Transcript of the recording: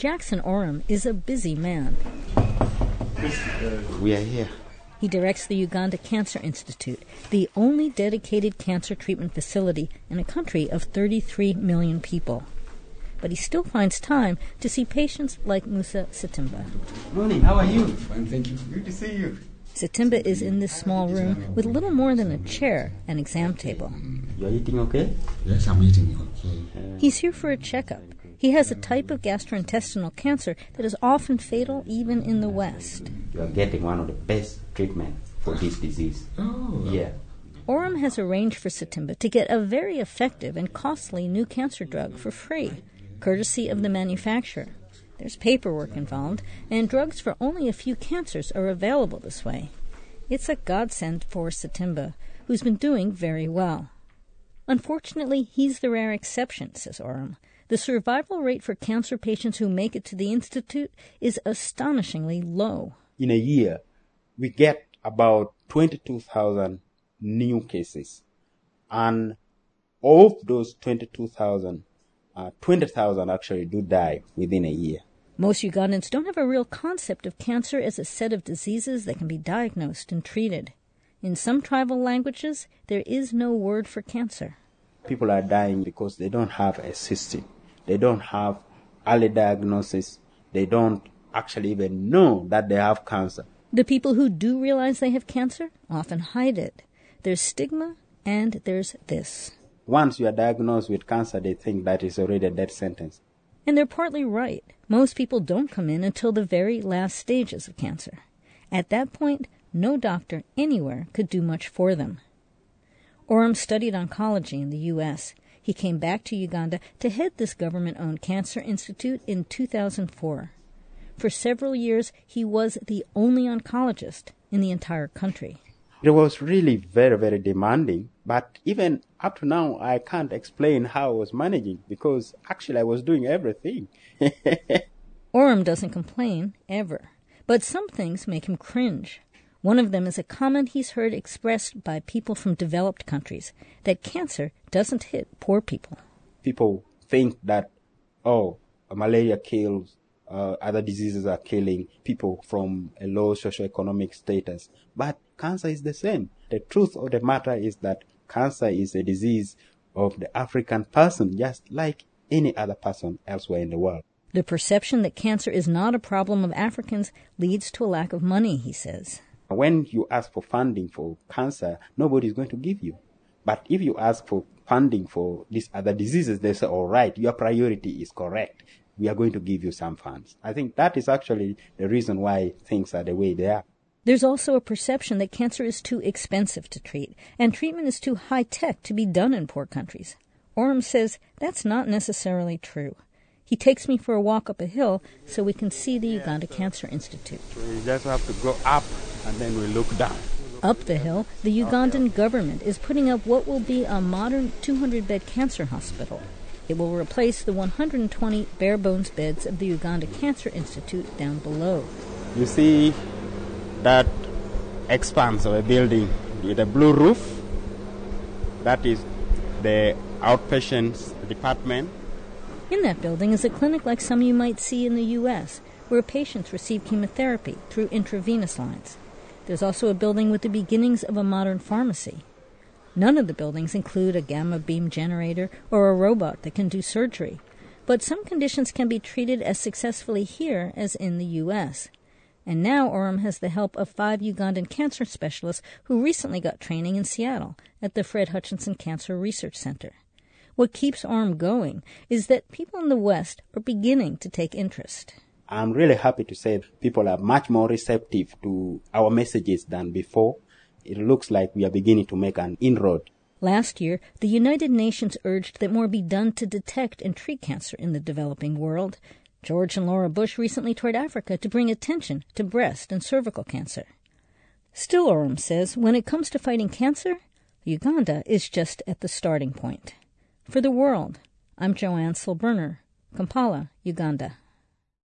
Jackson Orem is a busy man. We are here. He directs the Uganda Cancer Institute, the only dedicated cancer treatment facility in a country of 33 million people. But he still finds time to see patients like Musa Sitimba. Morning, how are you? Fine, thank you. Good to see you. Sitimba is in this small room with little more than a chair and exam table. You're eating okay? Yes, I'm eating. Okay. He's here for a checkup. He has a type of gastrointestinal cancer that is often fatal even in the West. You are getting one of the best treatments for this disease. Oh, Yeah. Orem has arranged for Sitimba to get a very effective and costly new cancer drug for free, courtesy of the manufacturer. There's paperwork involved, and drugs for only a few cancers are available this way. It's a godsend for Sitimba, who's been doing very well. Unfortunately, he's the rare exception, says Orem. The survival rate for cancer patients who make it to the Institute is astonishingly low. in a year, we get about 22,000 new cases. And of those 22,000, uh, 20,000 actually do die within a year. Most Ugandans don't have a real concept of cancer as a set of diseases that can be diagnosed and treated. In some tribal languages, there is no word for cancer. People are dying because they don't have a system. They don't have early diagnosis. They don't actually even know that they have cancer. The people who do realize they have cancer often hide it. There's stigma, and there's this. Once you are diagnosed with cancer, they think that is already a death sentence. And they're partly right. Most people don't come in until the very last stages of cancer. At that point, no doctor anywhere could do much for them. Orem studied oncology in the U.S. He came back to Uganda to head this government owned cancer institute in 2004. For several years, he was the only oncologist in the entire country. It was really very, very demanding. But even up to now, I can't explain how I was managing because actually I was doing everything. Orem doesn't complain, ever. But some things make him cringe. One of them is a comment he's heard expressed by people from developed countries that cancer doesn't hit poor people. People think that, oh, malaria kills, uh, other diseases are killing people from a low socioeconomic status. But cancer is the same. The truth of the matter is that cancer is a disease of the African person, just like any other person elsewhere in the world. The perception that cancer is not a problem of Africans leads to a lack of money, he says. When you ask for funding for cancer, nobody is going to give you. But if you ask for funding for these other diseases, they say, all right, your priority is correct. We are going to give you some funds. I think that is actually the reason why things are the way they are. There's also a perception that cancer is too expensive to treat, and treatment is too high tech to be done in poor countries. Orem says that's not necessarily true. He takes me for a walk up a hill so we can see the Uganda Cancer Institute. We just have to go up and then we look down. Up the hill, the Ugandan government is putting up what will be a modern 200 bed cancer hospital. It will replace the 120 bare bones beds of the Uganda Cancer Institute down below. You see that expanse of a building with a blue roof? That is the outpatient department. In that building is a clinic like some you might see in the U.S., where patients receive chemotherapy through intravenous lines. There's also a building with the beginnings of a modern pharmacy. None of the buildings include a gamma beam generator or a robot that can do surgery, but some conditions can be treated as successfully here as in the U.S. And now Orem has the help of five Ugandan cancer specialists who recently got training in Seattle at the Fred Hutchinson Cancer Research Center. What keeps Orem going is that people in the West are beginning to take interest. I'm really happy to say people are much more receptive to our messages than before. It looks like we are beginning to make an inroad. Last year, the United Nations urged that more be done to detect and treat cancer in the developing world. George and Laura Bush recently toured Africa to bring attention to breast and cervical cancer. Still, Orem says, when it comes to fighting cancer, Uganda is just at the starting point. For the world, I'm Joanne Silberner, Kampala, Uganda.